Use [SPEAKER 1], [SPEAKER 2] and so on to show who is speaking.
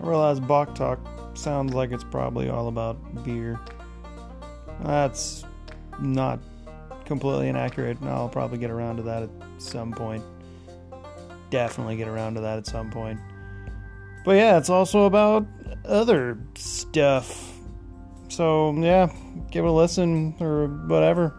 [SPEAKER 1] I realize Bock Talk sounds like it's probably all about beer. That's not completely inaccurate. and I'll probably get around to that at some point. Definitely get around to that at some point. But yeah, it's also about other stuff. So yeah, give it a listen or whatever.